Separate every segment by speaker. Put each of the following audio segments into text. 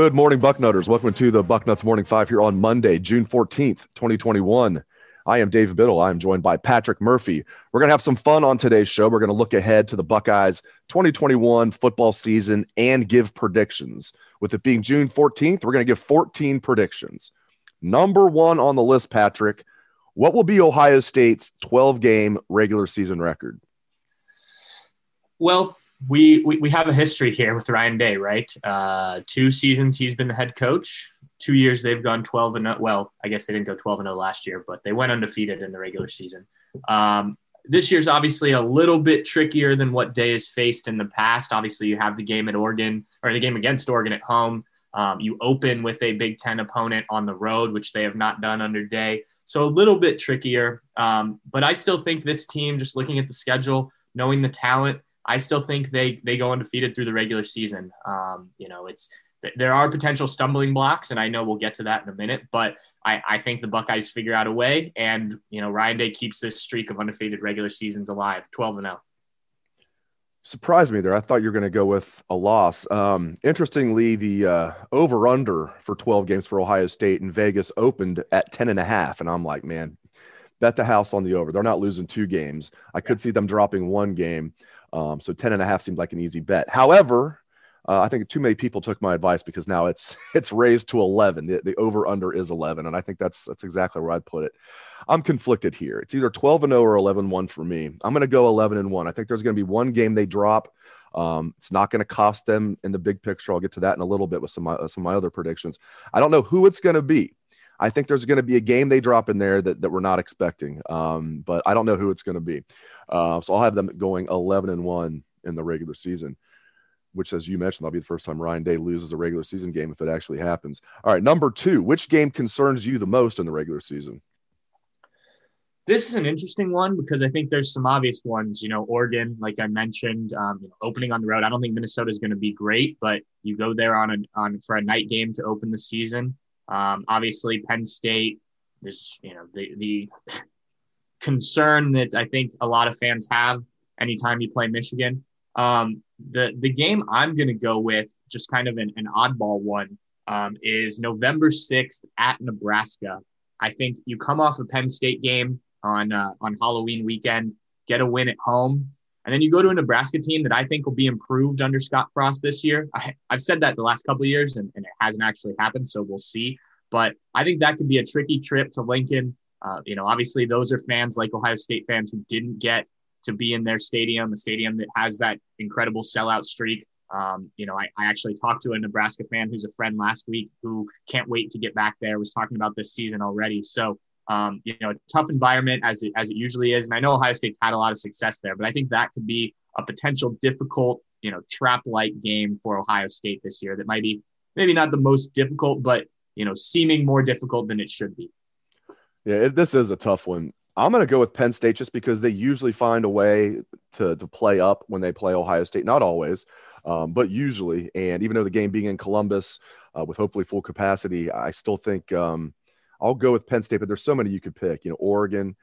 Speaker 1: Good morning, Bucknutters. Welcome to the Bucknuts Morning Five here on Monday, June 14th, 2021. I am David Biddle. I am joined by Patrick Murphy. We're going to have some fun on today's show. We're going to look ahead to the Buckeyes 2021 football season and give predictions. With it being June 14th, we're going to give 14 predictions. Number one on the list, Patrick, what will be Ohio State's 12 game regular season record?
Speaker 2: Well, we, we, have a history here with Ryan Day, right? Uh, two seasons he's been the head coach. Two years they've gone 12 and 0. well, I guess they didn't go 12 and 0 last year, but they went undefeated in the regular season. Um, this year's obviously a little bit trickier than what Day has faced in the past. Obviously, you have the game at Oregon or the game against Oregon at home. Um, you open with a Big Ten opponent on the road, which they have not done under Day. So a little bit trickier. Um, but I still think this team, just looking at the schedule, knowing the talent, I still think they they go undefeated through the regular season. Um, you know, it's there are potential stumbling blocks, and I know we'll get to that in a minute. But I, I think the Buckeyes figure out a way, and you know, Ryan Day keeps this streak of undefeated regular seasons alive, twelve and zero. Oh.
Speaker 1: Surprised me there. I thought you were going to go with a loss. Um, interestingly, the uh, over under for 12 games for Ohio State in Vegas opened at 10 and a half. And I'm like, man, bet the house on the over. They're not losing two games. I could see them dropping one game. Um, so 10 and a half seemed like an easy bet. However, uh, I think too many people took my advice because now it's it's raised to 11. The, the over under is 11, and I think that's that's exactly where I'd put it. I'm conflicted here. It's either 12 and 0 or 11 1 for me. I'm going to go 11 and 1. I think there's going to be one game they drop. Um, it's not going to cost them in the big picture. I'll get to that in a little bit with some uh, some of my other predictions. I don't know who it's going to be. I think there's going to be a game they drop in there that, that we're not expecting, um, but I don't know who it's going to be. Uh, so I'll have them going 11 and one in the regular season, which, as you mentioned, that'll be the first time Ryan Day loses a regular season game if it actually happens. All right, number two, which game concerns you the most in the regular season?
Speaker 2: This is an interesting one because I think there's some obvious ones. You know, Oregon, like I mentioned, um, opening on the road. I don't think Minnesota is going to be great, but you go there on a on for a night game to open the season. Um, obviously, Penn State is you know the the concern that I think a lot of fans have anytime you play Michigan. Um, the the game I'm going to go with, just kind of an, an oddball one, um, is November sixth at Nebraska. I think you come off a Penn State game on uh, on Halloween weekend, get a win at home, and then you go to a Nebraska team that I think will be improved under Scott Frost this year. I, have said that the last couple of years, and, and, it hasn't actually happened. So we'll see. But I think that could be a tricky trip to Lincoln. Uh, you know, obviously, those are fans like Ohio State fans who didn't get to be in their stadium, a stadium that has that incredible sellout streak. Um, you know, I, I, actually talked to a Nebraska fan who's a friend last week who can't wait to get back there. Was talking about this season already. So um, you know, tough environment as it, as it usually is. And I know Ohio State's had a lot of success there, but I think that could be a potential difficult, you know, trap like game for Ohio State this year that might be maybe not the most difficult, but, you know, seeming more difficult than it should be.
Speaker 1: Yeah, it, this is a tough one. I'm going to go with Penn State just because they usually find a way to, to play up when they play Ohio State. Not always, um, but usually. And even though the game being in Columbus, uh, with hopefully full capacity. I still think um, I'll go with Penn State, but there's so many you could pick. You know, Oregon.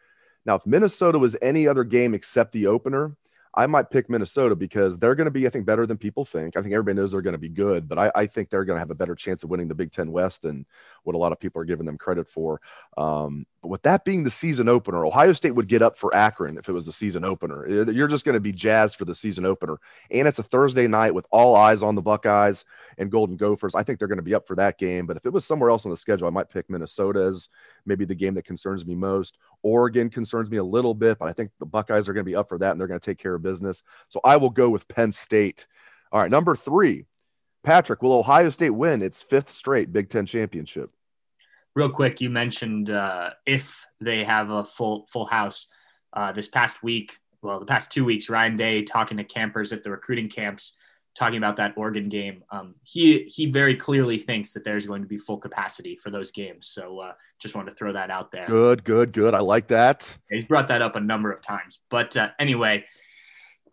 Speaker 1: Now, if Minnesota was any other game except the opener, I might pick Minnesota because they're going to be, I think, better than people think. I think everybody knows they're going to be good, but I, I think they're going to have a better chance of winning the Big Ten West than what a lot of people are giving them credit for. Um, but with that being the season opener, Ohio State would get up for Akron if it was the season opener. Eh, you're just going to be jazzed for the season opener. And it's a Thursday night with all eyes on the Buckeyes and Golden Gophers. I think they're going to be up for that game. But if it was somewhere else on the schedule, I might pick Minnesota as maybe the game that concerns me most. Oregon concerns me a little bit, but I think the Buckeyes are going to be up for that and they're going to take care of business. So I will go with Penn State. All right, number three, Patrick, will Ohio State win its fifth straight Big Ten championship?
Speaker 2: Real quick, you mentioned uh, if they have a full full house uh, this past week. Well, the past two weeks, Ryan Day talking to campers at the recruiting camps talking about that Oregon game, um, he he very clearly thinks that there's going to be full capacity for those games. So uh, just wanted to throw that out there.
Speaker 1: Good, good, good. I like that.
Speaker 2: He's brought that up a number of times. But uh, anyway,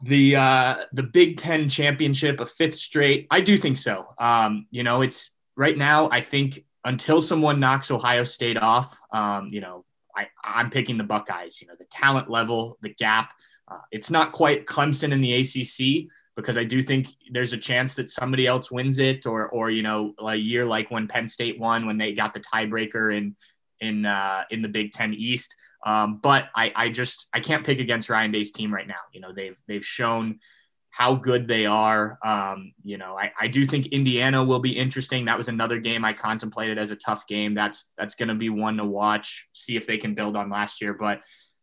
Speaker 2: the uh, the Big Ten championship, a fifth straight. I do think so. Um, you know, it's right now. I think until someone knocks Ohio State off, um, you know, I, I'm picking the Buckeyes. You know, the talent level, the gap. Uh, it's not quite Clemson in the ACC, because I do think there's a chance that somebody else wins it, or or you know a year like when Penn State won when they got the tiebreaker in in uh, in the Big Ten East. Um, but I, I just I can't pick against Ryan Day's team right now. You know they've they've shown how good they are. Um, you know I, I do think Indiana will be interesting. That was another game I contemplated as a tough game. That's that's going to be one to watch. See if they can build on last year. But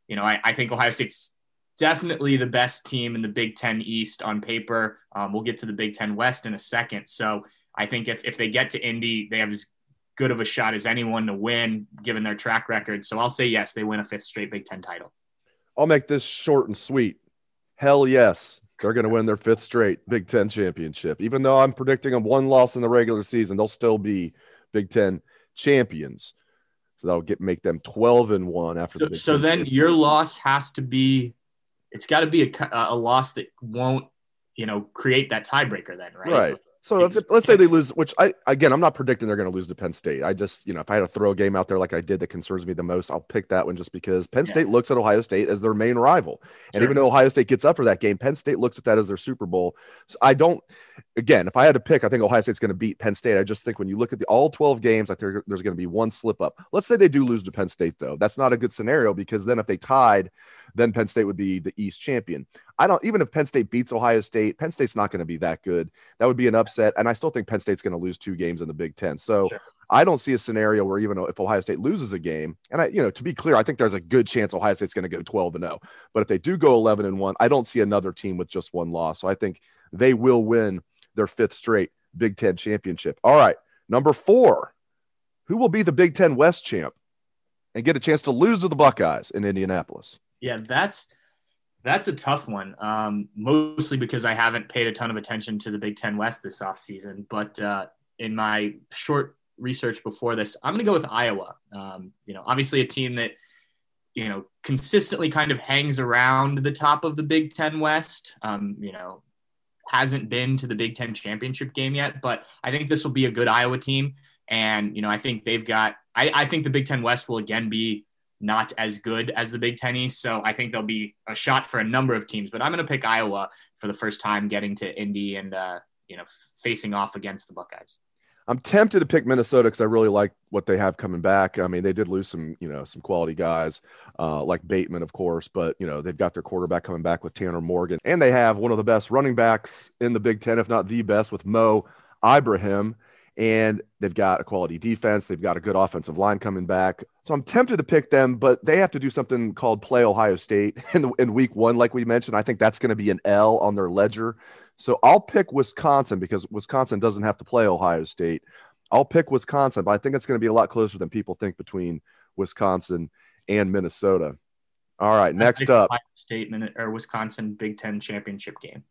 Speaker 2: you know I, I think Ohio State's definitely the best team in the Big Ten East on paper. Um, we'll get to the Big Ten West in a second. So I think if, if they get to Indy, they have as good of a shot as anyone to win given their track record. So I'll say yes, they win a fifth straight Big Ten title.
Speaker 1: I'll make this short and sweet. Hell yes. They're going to win their fifth straight Big Ten championship. Even though I'm predicting a one loss in the regular season, they'll still be Big Ten champions. So that'll get make them 12 and one after
Speaker 2: the. so then your loss has to be it's got to be a, a loss that won't, you know, create that tiebreaker then, right?
Speaker 1: Right. So if, let's say they lose, which I again I'm not predicting they're going to lose to Penn State. I just you know if I had to throw a game out there like I did that concerns me the most, I'll pick that one just because Penn State looks at Ohio State as their main rival, and sure. even though Ohio State gets up for that game, Penn State looks at that as their Super Bowl. So I don't. Again, if I had to pick, I think Ohio State's going to beat Penn State. I just think when you look at the all 12 games, like there, there's going to be one slip up. Let's say they do lose to Penn State though. That's not a good scenario because then if they tied then Penn State would be the East champion. I don't even if Penn State beats Ohio State, Penn State's not going to be that good. That would be an upset, and I still think Penn State's going to lose two games in the Big Ten. So. Sure. I don't see a scenario where even if Ohio State loses a game, and I, you know, to be clear, I think there's a good chance Ohio State's going to go 12 and 0. But if they do go 11 and 1, I don't see another team with just one loss. So I think they will win their fifth straight Big Ten championship. All right, number four, who will be the Big Ten West champ and get a chance to lose to the Buckeyes in Indianapolis?
Speaker 2: Yeah, that's that's a tough one. Um, mostly because I haven't paid a ton of attention to the Big Ten West this offseason. But uh, in my short research before this, I'm going to go with Iowa. Um, you know, obviously a team that you know consistently kind of hangs around the top of the Big Ten West. Um, you know, hasn't been to the Big Ten championship game yet, but I think this will be a good Iowa team. And you know, I think they've got. I, I think the Big Ten West will again be not as good as the Big Ten East. So I think there'll be a shot for a number of teams. But I'm going to pick Iowa for the first time getting to Indy and uh, you know facing off against the Buckeyes.
Speaker 1: I'm tempted to pick Minnesota because I really like what they have coming back. I mean, they did lose some, you know, some quality guys uh, like Bateman, of course, but you know they've got their quarterback coming back with Tanner Morgan, and they have one of the best running backs in the Big Ten, if not the best, with Mo Ibrahim and they've got a quality defense. They've got a good offensive line coming back. So I'm tempted to pick them, but they have to do something called play Ohio State in, in week one, like we mentioned. I think that's going to be an L on their ledger. So I'll pick Wisconsin because Wisconsin doesn't have to play Ohio State. I'll pick Wisconsin, but I think it's going to be a lot closer than people think between Wisconsin and Minnesota. All right, next up,
Speaker 2: State or Wisconsin Big Ten championship game.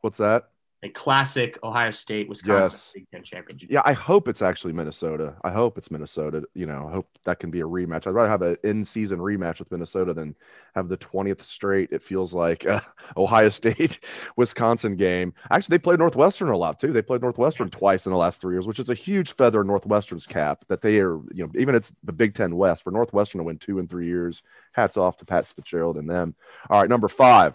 Speaker 1: What's that?
Speaker 2: A classic Ohio State Wisconsin
Speaker 1: Yes.
Speaker 2: Big Ten championship.
Speaker 1: Yeah, I hope it's actually Minnesota. I hope it's Minnesota. You know, I hope that can be a rematch. I'd rather have an in-season rematch with Minnesota than have the 20th straight. It feels like uh, Ohio State, Wisconsin game. Actually, they played Northwestern a lot too. They played Northwestern twice in the last three years, which is a huge feather in Northwestern's cap. That they are, you know, even it's the Big Ten West for Northwestern to win two in three years. Hats off to Pat Fitzgerald and them. All right, number five.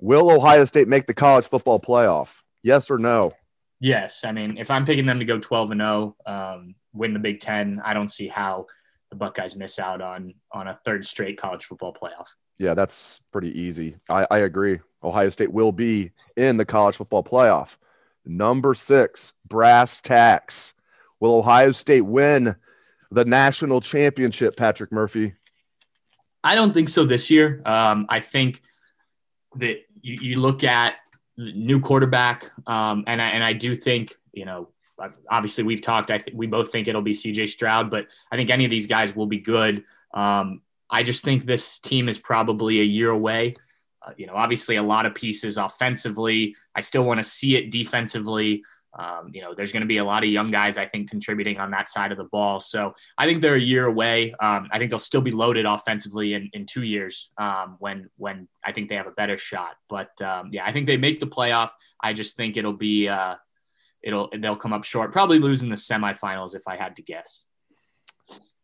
Speaker 1: Will Ohio State make the college football playoff? Yes or no?
Speaker 2: Yes, I mean, if I'm picking them to go 12 and 0, um, win the Big Ten, I don't see how the Buckeyes miss out on on a third straight college football playoff.
Speaker 1: Yeah, that's pretty easy. I, I agree. Ohio State will be in the college football playoff. Number six, brass tacks. Will Ohio State win the national championship, Patrick Murphy?
Speaker 2: I don't think so this year. Um, I think that you, you look at new quarterback, um, and I, and I do think you know obviously we've talked. I think we both think it'll be C.J. Stroud, but I think any of these guys will be good. Um, I just think this team is probably a year away. Uh, you know, obviously a lot of pieces offensively. I still want to see it defensively. Um, you know, there's going to be a lot of young guys, I think, contributing on that side of the ball. So I think they're a year away. Um, I think they'll still be loaded offensively in, in two years um, when when I think they have a better shot. But um, yeah, I think they make the playoff. I just think it'll be uh, it'll they'll come up short, probably losing the semifinals if I had to guess.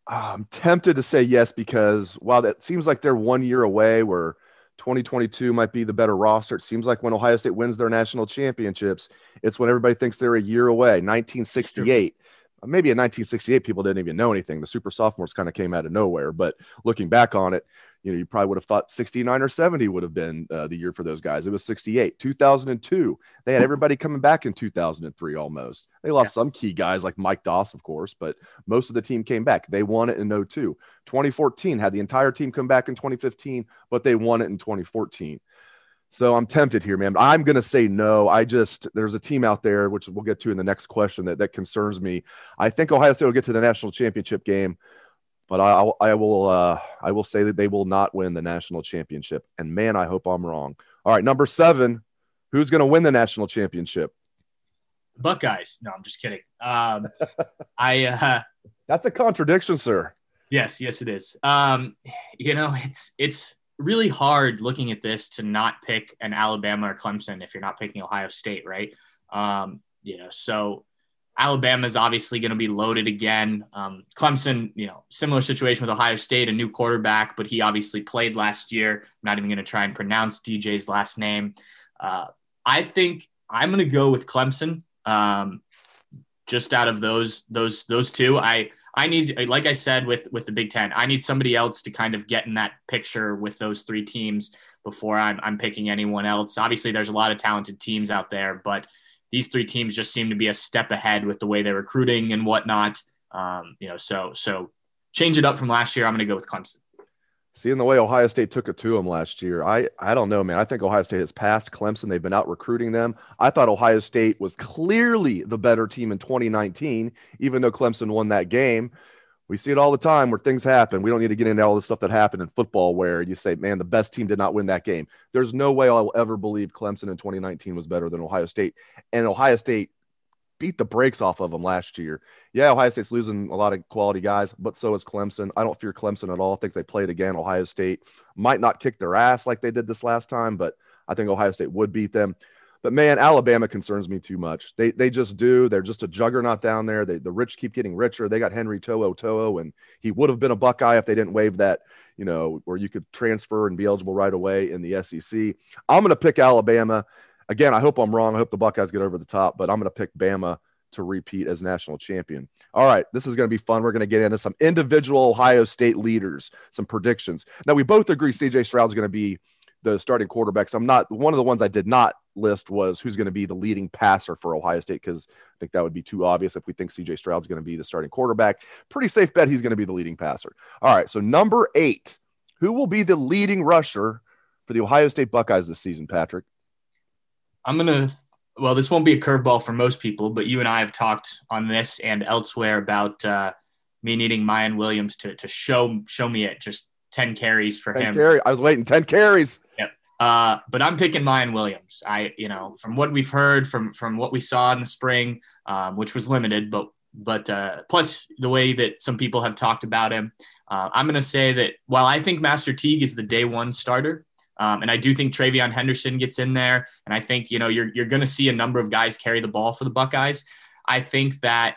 Speaker 1: I'm tempted to say yes because while that seems like they're one year away, where 2022 might be the better roster. It seems like when Ohio State wins their national championships, it's when everybody thinks they're a year away. 1968. Maybe in 1968, people didn't even know anything. The super sophomores kind of came out of nowhere. But looking back on it, you know, you probably would have thought 69 or 70 would have been uh, the year for those guys. It was 68. 2002, they had everybody coming back in 2003 almost. They lost yeah. some key guys like Mike Doss, of course, but most of the team came back. They won it in 02. 2014 had the entire team come back in 2015, but they won it in 2014. So I'm tempted here, man. I'm going to say no. I just, there's a team out there, which we'll get to in the next question, that, that concerns me. I think Ohio State will get to the national championship game, but I, I will, uh, I will say that they will not win the national championship. And man, I hope I'm wrong. All right, number seven, who's going to win the national championship?
Speaker 2: Buckeyes. No, I'm just kidding. Um, I, uh,
Speaker 1: that's a contradiction, sir.
Speaker 2: Yes, yes, it is. Um, you know, it's, it's, really hard looking at this to not pick an Alabama or Clemson if you're not picking Ohio State, right? Um, you know, so Alabama is obviously going to be loaded again. Um, Clemson, you know, similar situation with Ohio State, a new quarterback, but he obviously played last year. I'm not even going to try and pronounce DJ's last name. Uh, I think I'm going to go with Clemson. Um, just out of those those those two, I I need, like I said, with with the Big Ten, I need somebody else to kind of get in that picture with those three teams before I'm, I'm picking anyone else. Obviously, there's a lot of talented teams out there, but these three teams just seem to be a step ahead with the way they're recruiting and whatnot. Um, you know, so so change it up from last year. I'm going to go with Clemson.
Speaker 1: Seeing the way Ohio State took it to them last year, I I don't know, man. I think Ohio State has passed Clemson. They've been out recruiting them. I thought Ohio State was clearly the better team in 2019, even though Clemson won that game. We see it all the time where things happen. We don't need to get into all the stuff that happened in football where you say, man, the best team did not win that game. There's no way I'll ever believe Clemson in 2019 was better than Ohio State. And Ohio State beat the brakes off of them last year. Yeah, Ohio State's losing a lot of quality guys, but so is Clemson. I don't fear Clemson at all. I think they played again. Ohio State might not kick their ass like they did this last time, but I think Ohio State would beat them. But man, Alabama concerns me too much. They they just do. They're just a juggernaut down there. They, the rich keep getting richer. They got Henry To'o To'o, and he would have been a Buckeye if they didn't waive that, you know, where you could transfer and be eligible right away in the SEC. I'm going to pick Alabama. Again, I hope I'm wrong. I hope the Buckeyes get over the top, but I'm going to pick Bama to repeat as national champion. All right, this is going to be fun. We're going to get into some individual Ohio State leaders, some predictions. Now, we both agree CJ Stroud's going to be the starting quarterbacks. I'm not one of the ones I did not list was who's going to be the leading passer for Ohio State because I think that would be too obvious if we think CJ Stroud's going to be the starting quarterback. Pretty safe bet he's going to be the leading passer. All right, so number eight, who will be the leading rusher for the Ohio State Buckeyes this season, Patrick?
Speaker 2: I'm going to well, this won't be a curveball for most people, but you and I have talked on this and elsewhere about uh, me needing Miyan Williams to to show show me it just ten carries for
Speaker 1: 10
Speaker 2: him.
Speaker 1: Carry. I was waiting ten carries.
Speaker 2: Yep. Uh, but I'm picking Miyan Williams. I, you know, from what we've heard, from from what we saw in the spring, um, which was limited, but but uh, plus the way that some people have talked about him, uh, I'm going to say that while I think Master Teague is the day one starter, um, and I do think TreVeyon Henderson gets in there, and I think you know you're you're going to see a number of guys carry the ball for the Buckeyes. I think that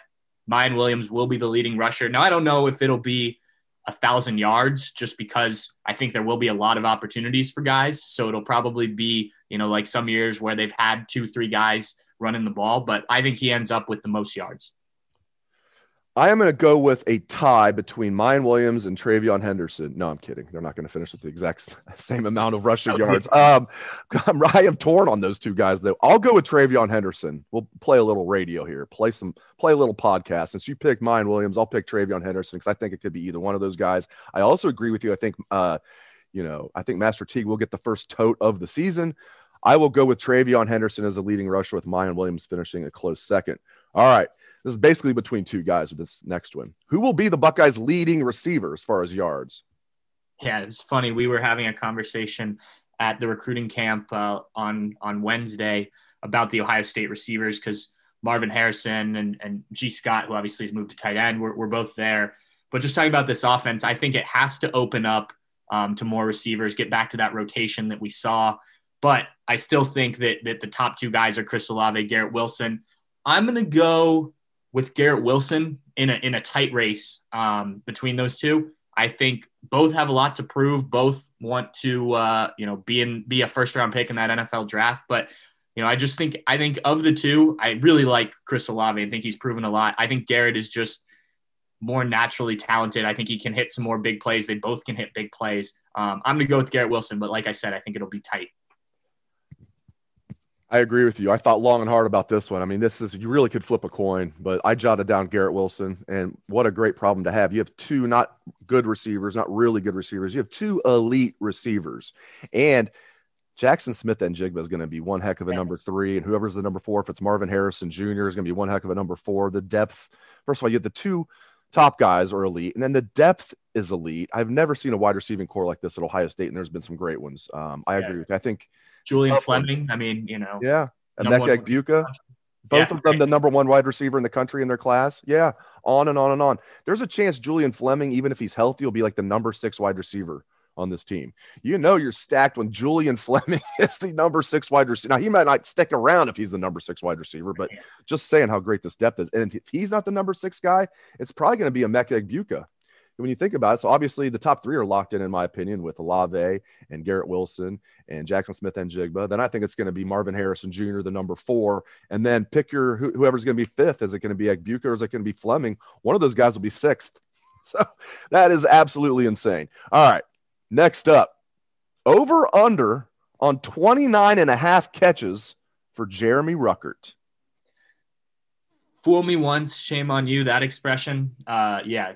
Speaker 2: Miyan Williams will be the leading rusher. Now I don't know if it'll be a thousand yards just because I think there will be a lot of opportunities for guys. So it'll probably be, you know, like some years where they've had two, three guys running the ball, but I think he ends up with the most yards.
Speaker 1: I am going to go with a tie between Miyan Williams and TreVeyon Henderson. No, I'm kidding. They're not going to finish with the exact same amount of rushing yards. Um, I am torn on those two guys, though. I'll go with TreVeyon Henderson. We'll play a little radio here, play some, play a little podcast. Since you picked Miyan Williams, I'll pick TreVeyon Henderson because I think it could be either one of those guys. I also agree with you. I think, uh, you know, I think Master Teague will get the first tote of the season. I will go with TreVeyon Henderson as a leading rusher with Miyan Williams finishing a close second. All right. This is basically between two guys with this next one. Who will be the Buckeyes' leading receiver as far as yards?
Speaker 2: Yeah, it's funny. We were having a conversation at the recruiting camp uh, on on Wednesday about the Ohio State receivers because Marvin Harrison and, and Gee Scott, who obviously has moved to tight end, we're, we're both there. But just talking about this offense, I think it has to open up um, to more receivers, get back to that rotation that we saw. But I still think that that the top two guys are Chris Olave, Garrett Wilson. I'm going to go with Garrett Wilson in a in a tight race um, between those two. I think both have a lot to prove. Both want to uh, you know be in be a first round pick in that NFL draft. But you know, I just think I think of the two, I really like Chris Olave. I think he's proven a lot. I think Garrett is just more naturally talented. I think he can hit some more big plays. They both can hit big plays. Um, I'm going to go with Garrett Wilson, but like I said, I think it'll be tight.
Speaker 1: I agree with you. I thought long and hard about this one. I mean, this is you really could flip a coin, but I jotted down Garrett Wilson, and what a great problem to have. You have two not good receivers, not really good receivers. You have two elite receivers, and Jackson Smith-Njigba is going to be one heck of a number three, and whoever's the number four, if it's Marvin Harrison Jr., is going to be one heck of a number four. The depth, first of all, you have the two top guys are elite, and then the depth is elite. I've never seen a wide receiving corps like this at Ohio State, and there's been some great ones. Um, I yeah. agree with you. I think
Speaker 2: Julian Fleming. One. I mean, you know,
Speaker 1: yeah, and Emeka Egbuka. Both yeah, of them the number one wide receiver in the country in their class. Yeah, on and on and on. There's a chance Julian Fleming, even if he's healthy, will be like the number six wide receiver on this team. You know you're stacked when Julian Fleming is the number six wide receiver. Now he might not stick around if he's the number six wide receiver, but just saying how great this depth is. And if he's not the number six guy, it's probably going to be Emeka Egbuka. When you think about it, so obviously the top three are locked in, in my opinion, with Olave and Garrett Wilson and Jackson Smith-Njigba. Then I think it's going to be Marvin Harrison Jr., the number four, and then pick your whoever's going to be fifth. Is it going to be Egbuka or is it going to be Fleming? One of those guys will be sixth. So that is absolutely insane. All right. Next up, over under on 29 and a half catches for Jeremy Ruckert.
Speaker 2: Fool me once, shame on you. That expression. Uh, yeah,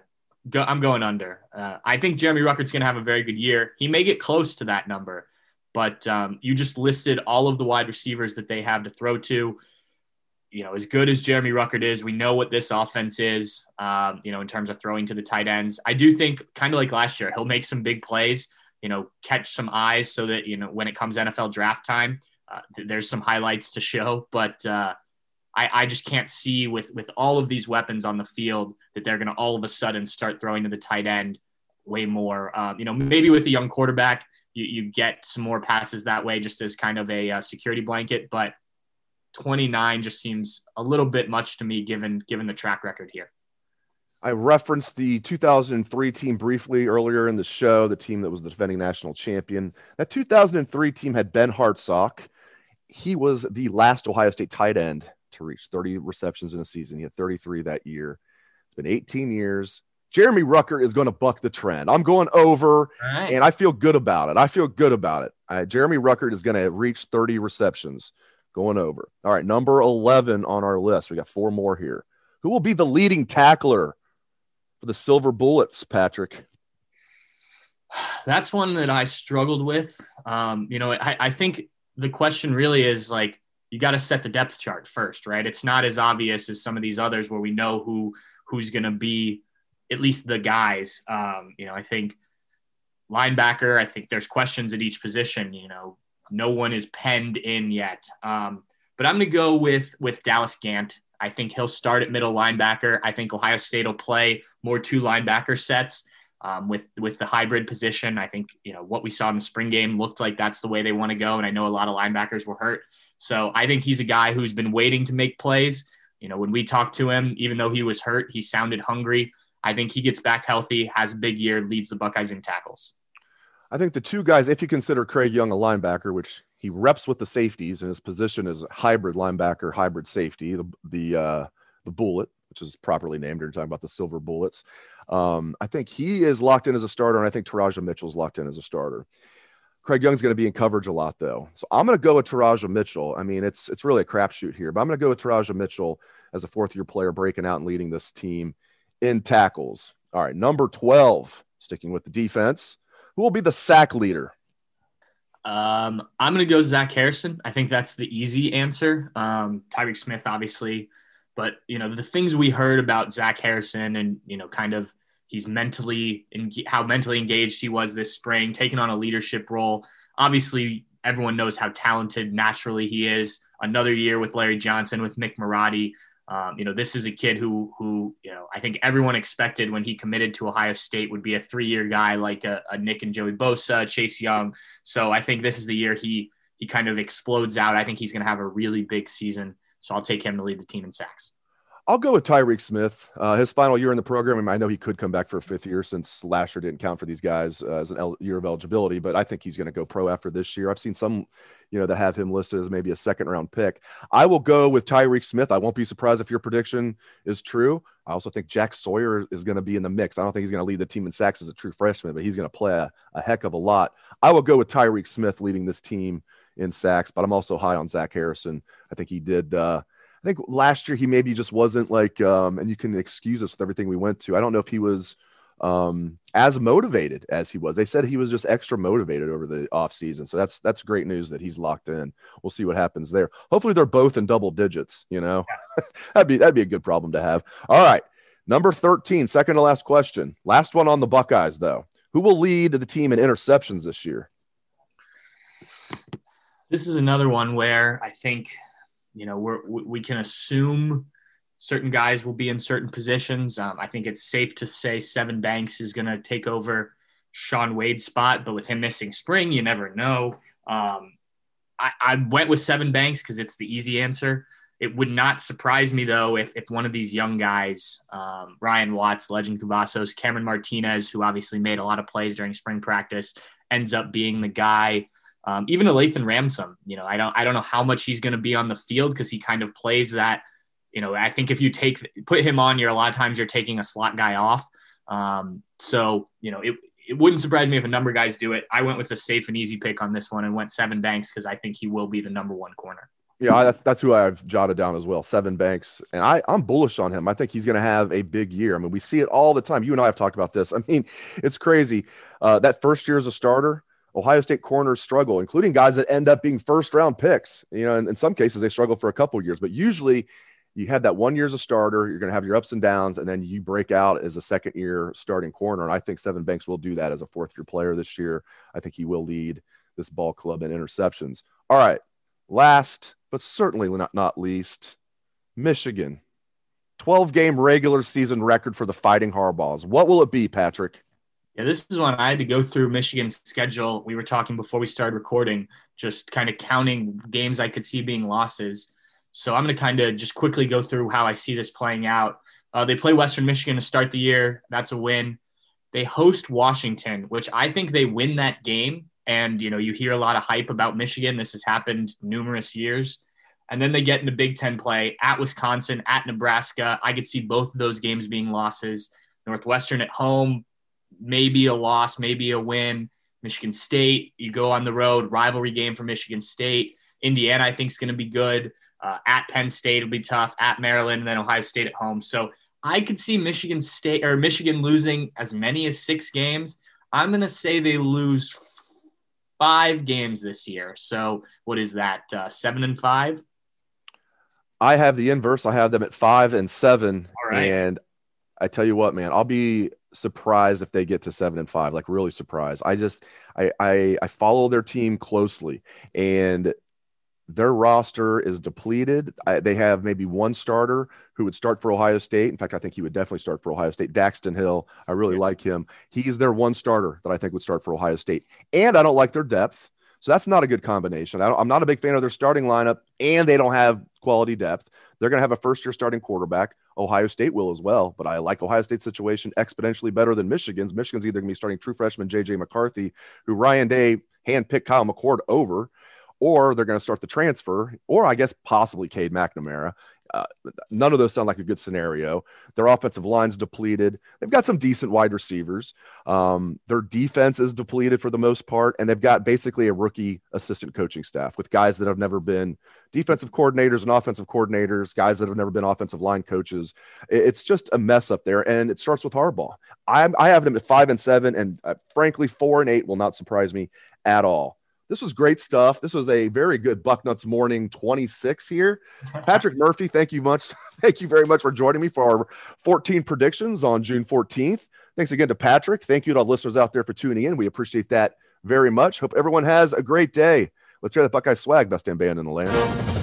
Speaker 2: go, I'm going under. Uh, I think Jeremy Ruckert's going to have a very good year. He may get close to that number, but um, you just listed all of the wide receivers that they have to throw to you know, as good as Jeremy Ruckert is, we know what this offense is, um, you know, in terms of throwing to the tight ends. I do think, kind of like last year, he'll make some big plays, you know, catch some eyes so that, you know, when it comes NFL draft time, uh, there's some highlights to show. But uh, I, I just can't see with, with all of these weapons on the field that they're going to all of a sudden start throwing to the tight end way more. Uh, you know, maybe with a young quarterback, you, you get some more passes that way just as kind of a uh, security blanket. But 29 just seems a little bit much to me given given the track record here.
Speaker 1: I referenced the 2003 team briefly earlier in the show, the team that was the defending national champion. That 2003 team had Ben Hartsock. He was the last Ohio State tight end to reach 30 receptions in a season. He had 33 that year. It's been 18 years. Jeremy Ruckert is going to buck the trend. I'm going over, right. and I feel good about it. I feel good about it. Jeremy Ruckert is going to reach 30 receptions going over. All right, number 11 on our list. We got four more here. Who will be the leading tackler for the Silver Bullets, Patrick?
Speaker 2: That's one that I struggled with. Um, you know, I, I think the question really is like, you got to set the depth chart first, right? It's not as obvious as some of these others where we know who who's going to be at least the guys. Um, you know, I think linebacker. I think there's questions at each position. You know, no one is penned in yet. Um, but I'm going to go with with Dallas Gant. I think he'll start at middle linebacker. I think Ohio State will play more two linebacker sets um, with with the hybrid position. I think you know what we saw in the spring game looked like that's the way they want to go, and I know a lot of linebackers were hurt. So I think he's a guy who's been waiting to make plays. You know, when we talked to him, even though he was hurt, he sounded hungry. I think he gets back healthy, has a big year, leads the Buckeyes in tackles.
Speaker 1: I think the two guys, if you consider Craig Young a linebacker, which he reps with the safeties, and his position is a hybrid linebacker, hybrid safety, the the uh, the bullet, which is properly named. You're talking about the silver bullets. Um, I think he is locked in as a starter, and I think Teradja Mitchell's locked in as a starter. Craig Young's going to be in coverage a lot, though. So I'm going to go with Teradja Mitchell. I mean, it's it's really a crapshoot here, but I'm going to go with Teradja Mitchell as a fourth year player breaking out and leading this team in tackles. All right, number 12, sticking with the defense. Who will be the sack leader?
Speaker 2: Um, I'm going to go Zach Harrison. I think that's the easy answer. Um, Tyreke Smith, obviously, but you know the things we heard about Zach Harrison, and you know, kind of he's mentally and how mentally engaged he was this spring, taking on a leadership role. Obviously, everyone knows how talented naturally he is. Another year with Larry Johnson, with Mick Marotti. Um, you know, this is a kid who, who, you know, I think everyone expected when he committed to Ohio State would be a three-year guy like a, a Nick and Joey Bosa, Chase Young. So I think this is the year he he kind of explodes out. I think he's going to have a really big season. So I'll take him to lead the team in sacks.
Speaker 1: I'll go with Tyreke Smith. Uh, his final year in the program, I know he could come back for a fifth year since last year didn't count for these guys uh, as an el- year of eligibility, but I think he's going to go pro after this year. I've seen some, you know, that have him listed as maybe a second round pick. I will go with Tyreke Smith. I won't be surprised if your prediction is true. I also think Jack Sawyer is going to be in the mix. I don't think he's going to lead the team in sacks as a true freshman, but he's going to play a, a heck of a lot. I will go with Tyreke Smith leading this team in sacks, but I'm also high on Zach Harrison. I think he did. Uh, I think last year he maybe just wasn't like, um, and you can excuse us with everything we went to. I don't know if he was um, as motivated as he was. They said he was just extra motivated over the offseason. So that's that's great news that he's locked in. We'll see what happens there. Hopefully they're both in double digits, you know. that'd be that'd be a good problem to have. All right. Number 13, second to last question. Last one on the Buckeyes, though. Who will lead the team in interceptions this year?
Speaker 2: This is another one where I think you know, we're, we can assume certain guys will be in certain positions. Um, I think it's safe to say Sevyn Banks is going to take over Shaun Wade's spot, but with him missing spring, you never know. Um, I, I, went with Sevyn Banks because it's the easy answer. It would not surprise me though if, if one of these young guys, um, Ryan Watts, Lejond Cavazos, Cameron Martinez, who obviously made a lot of plays during spring practice, ends up being the guy um, even Lathan Ransom, you know, I don't I don't know how much he's going to be on the field because he kind of plays that. You know, I think if you take put him on, you're a lot of times you're taking a slot guy off. Um, so you know, it it wouldn't surprise me if a number of guys do it. I went with a safe and easy pick on this one and went Sevyn Banks because I think he will be the number one corner.
Speaker 1: Yeah, I, that's who I've jotted down as well. Sevyn Banks, and I, I'm bullish on him. I think he's going to have a big year. I mean, we see it all the time. You and I have talked about this. I mean, it's crazy. Uh, that first year as a starter, Ohio State corners struggle, including guys that end up being first round picks. You know, in, in some cases they struggle for a couple years, but usually you have that one year as a starter, you're going to have your ups and downs, and then you break out as a second year starting corner. And I think Sevyn Banks will do that as a fourth year player this year. I think he will lead this ball club in interceptions. All right. Last, but certainly not, not least, Michigan. 12 game regular season record for the Fighting Harbaughs. What will it be, Patrick?
Speaker 2: Yeah, this is one I had to go through Michigan's schedule. We were talking before we started recording, just kind of counting games I could see being losses. So I'm going to kind of just quickly go through how I see this playing out. Uh, they play Western Michigan to start the year. That's a win. They host Washington, which I think they win that game. And, you know, you hear a lot of hype about Michigan. This has happened numerous years. And then they get into Big Ten play at Wisconsin, at Nebraska. I could see both of those games being losses. Northwestern at home, maybe a loss, maybe a win. Michigan State, you go on the road, rivalry game for Michigan State. Indiana, I think, is going to be good. Uh, at Penn State, it'll be tough. At Maryland, and then Ohio State at home. So I could see Michigan State or Michigan losing as many as six games. I'm going to say they lose five games this year. So what is that? Uh, seven and five.
Speaker 1: I have the inverse. I have them at five and seven, and I tell you what, man, I'll be surprised if they get to seven and five, like really surprised. I just I I, I follow their team closely and their roster is depleted. I, they have maybe one starter who would start for Ohio State. In fact, I think he would definitely start for Ohio State. Daxton Hill, I really yeah. like him. He's their one starter that I think would start for Ohio State. And I don't like their depth. So that's not a good combination. I am not a big fan of their starting lineup, and they don't have quality depth. They're going to have a first year starting quarterback. Ohio State will as well, but I like Ohio State's situation exponentially better than Michigan's. Michigan's either going to be starting true freshman JJ McCarthy, who Ryan Day handpicked Kyle McCord over, or they're going to start the transfer, or I guess possibly Cade McNamara. Uh, none of those sound like a good scenario. Their offensive line's depleted. They've got some decent wide receivers. Um, their defense is depleted for the most part, and they've got basically a rookie assistant coaching staff with guys that have never been defensive coordinators and offensive coordinators, guys that have never been offensive line coaches. It's just a mess up there, and it starts with Harbaugh. I'm, I have them at five and seven, and uh, frankly, four and eight will not surprise me at all. This was great stuff. This was a very good Bucknuts morning 26 here. Patrick Murphy, thank you much. Thank you very much for joining me for our 14 predictions on June 14th. Thanks again to Patrick. Thank you to all listeners out there for tuning in. We appreciate that very much. Hope everyone has a great day. Let's hear the Buckeye swag, best damn band in the land.